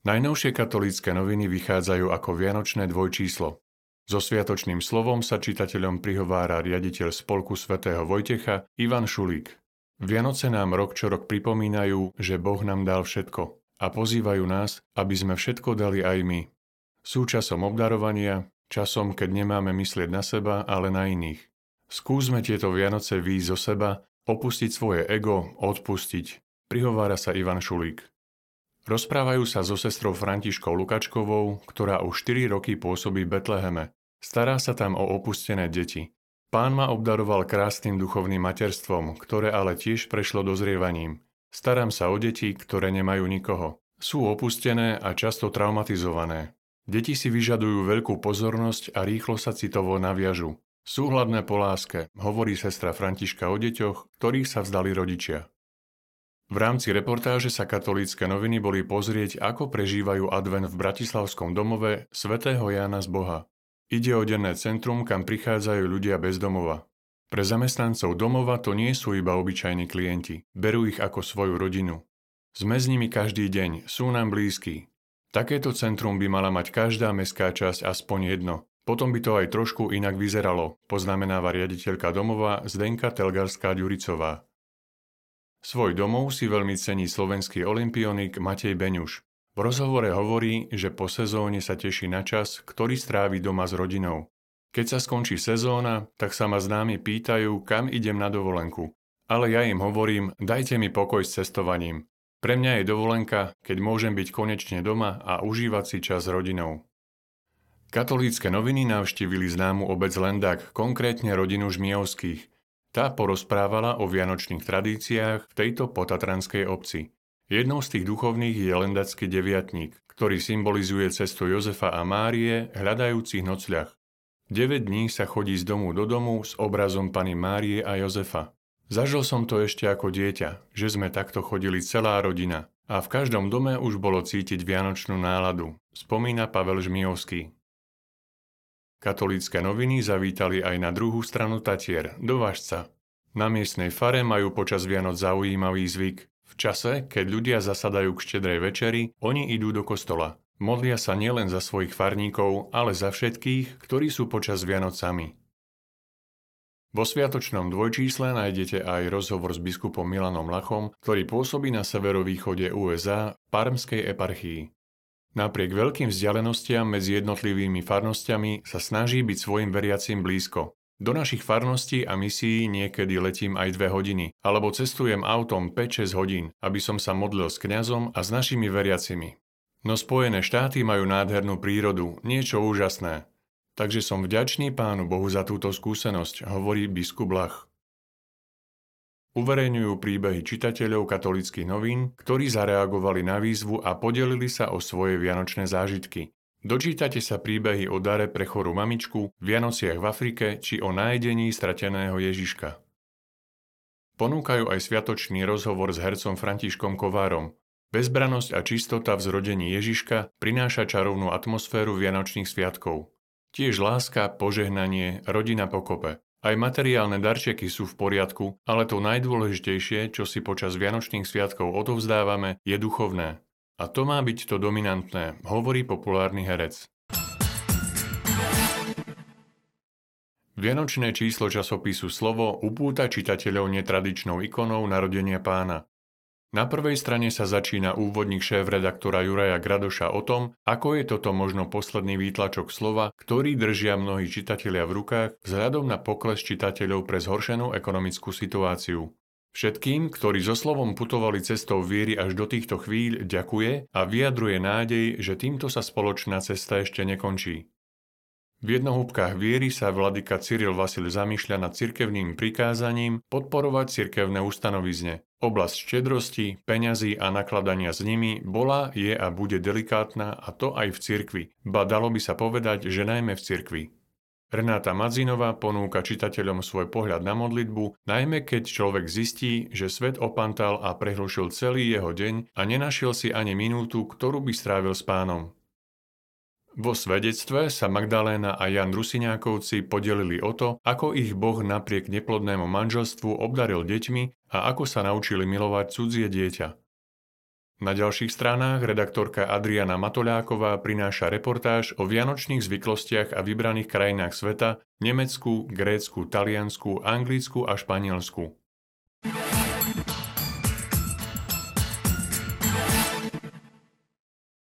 Najnovšie katolícke noviny vychádzajú ako vianočné dvojčíslo. So sviatočným slovom sa čitateľom prihovára riaditeľ spolku svätého Vojtecha Ivan Šulík. Vianoce nám rok čo rok pripomínajú, že Boh nám dal všetko a pozývajú nás, aby sme všetko dali aj my. Sú časom obdarovania, časom, keď nemáme myslieť na seba, ale na iných. Skúsme tieto Vianoce výjsť zo seba, opustiť svoje ego, odpustiť. Prihovára sa Ivan Šulík. Rozprávajú sa so sestrou Františkou Lukačkovou, ktorá už 4 roky pôsobí v Betleheme. Stará sa tam o opustené deti. Pán ma obdaroval krásnym duchovným materstvom, ktoré ale tiež prešlo dozrievaním. Starám sa o deti, ktoré nemajú nikoho. Sú opustené a často traumatizované. Deti si vyžadujú veľkú pozornosť a rýchlo sa citovo naviažu. Sú hladné po láske, hovorí sestra Františka o deťoch, ktorých sa vzdali rodičia. V rámci reportáže sa katolícke noviny boli pozrieť, ako prežívajú advent v Bratislavskom domove svätého Jána z Boha. Ide o denné centrum, kam prichádzajú ľudia bez domova. Pre zamestnancov domova to nie sú iba obyčajní klienti, berú ich ako svoju rodinu. Sme s nimi každý deň, sú nám blízki. Takéto centrum by mala mať každá mestská časť aspoň jedno. Potom by to aj trošku inak vyzeralo, poznamenáva riaditeľka domova Zdenka Telgarská-Ďuricová. Svoj domov si veľmi cení slovenský olimpionik Matej Beňuš. V rozhovore hovorí, že po sezóne sa teší na čas, ktorý strávi doma s rodinou. Keď sa skončí sezóna, tak sa ma známi pýtajú, kam idem na dovolenku. Ale ja im hovorím, dajte mi pokoj s cestovaním. Pre mňa je dovolenka, keď môžem byť konečne doma a užívať si čas s rodinou. Katolícke noviny navštívili známu obec Lendak, konkrétne rodinu Žmiovských – tá porozprávala o vianočných tradíciách v tejto potatranskej obci. Jednou z tých duchovných je lendacký deviatník, ktorý symbolizuje cestu Jozefa a Márie hľadajúcich nocľah. 9 dní sa chodí z domu do domu s obrazom Pany Márie a Jozefa. Zažil som to ešte ako dieťa, že sme takto chodili celá rodina a v každom dome už bolo cítiť vianočnú náladu, spomína Pavel Žmijovský. Katolícke noviny zavítali aj na druhú stranu Tatier, do Važca. Na miestnej fare majú počas Vianoc zaujímavý zvyk. V čase, keď ľudia zasadajú k štedrej večeri, oni idú do kostola. Modlia sa nielen za svojich farníkov, ale za všetkých, ktorí sú počas Vianoc sami. Vo sviatočnom dvojčísle nájdete aj rozhovor s biskupom Milanom Lachom, ktorý pôsobí na severovýchode USA v Parmskej eparchii. Napriek veľkým vzdialenostiam medzi jednotlivými farnostiami sa snaží byť svojim veriacim blízko. Do našich farností a misií niekedy letím aj dve hodiny, alebo cestujem autom 5-6 hodín, aby som sa modlil s kňazom a s našimi veriacimi. No Spojené štáty majú nádhernú prírodu, niečo úžasné. Takže som vďačný Pánu Bohu za túto skúsenosť, hovorí biskup Lach. Uverejňujú príbehy čitateľov katolických novín, ktorí zareagovali na výzvu a podelili sa o svoje vianočné zážitky. Dočítate sa príbehy o dare pre chorú mamičku, Vianociach v Afrike či o nájdení strateného Ježiška. Ponúkajú aj sviatočný rozhovor s hercom Františkom Kovárom. Bezbranosť a čistota v zrodení Ježiška prináša čarovnú atmosféru Vianočných sviatkov. Tiež láska, požehnanie, rodina pokope. Aj materiálne darčeky sú v poriadku, ale to najdôležitejšie, čo si počas Vianočných sviatkov odovzdávame, je duchovné. A to má byť to dominantné, hovorí populárny herec. Vianočné číslo časopisu Slovo upúta čitateľov netradičnou ikonou narodenia pána. Na prvej strane sa začína úvodník šéf-redaktora Juraja Gradoša o tom, ako je toto možno posledný výtlačok slova, ktorý držia mnohí čitatelia v rukách vzhľadom na pokles čitateľov pre zhoršenú ekonomickú situáciu. Všetkým, ktorí so slovom putovali cestou viery až do týchto chvíľ, ďakuje a vyjadruje nádej, že týmto sa spoločná cesta ešte nekončí. V jednohúbkách viery sa vladyka Cyril Vasil zamýšľa nad cirkevným prikázaním podporovať cirkevné ustanovizne. Oblasť štedrosti, peňazí a nakladania s nimi bola, je a bude delikátna a to aj v cirkvi, ba dalo by sa povedať, že najmä v cirkvi. Renáta Madzinová ponúka čitateľom svoj pohľad na modlitbu, najmä keď človek zistí, že svet opantal a prehlušil celý jeho deň a nenašiel si ani minútu, ktorú by strávil s pánom. Vo svedectve sa Magdaléna a Jan Rusiňákovci podelili o to, ako ich Boh napriek neplodnému manželstvu obdaril deťmi a ako sa naučili milovať cudzie dieťa. Na ďalších stranách redaktorka Adriana Matoľáková prináša reportáž o vianočných zvyklostiach a vybraných krajinách sveta Nemecku, Grécku, Taliansku, Anglicku a Španielsku.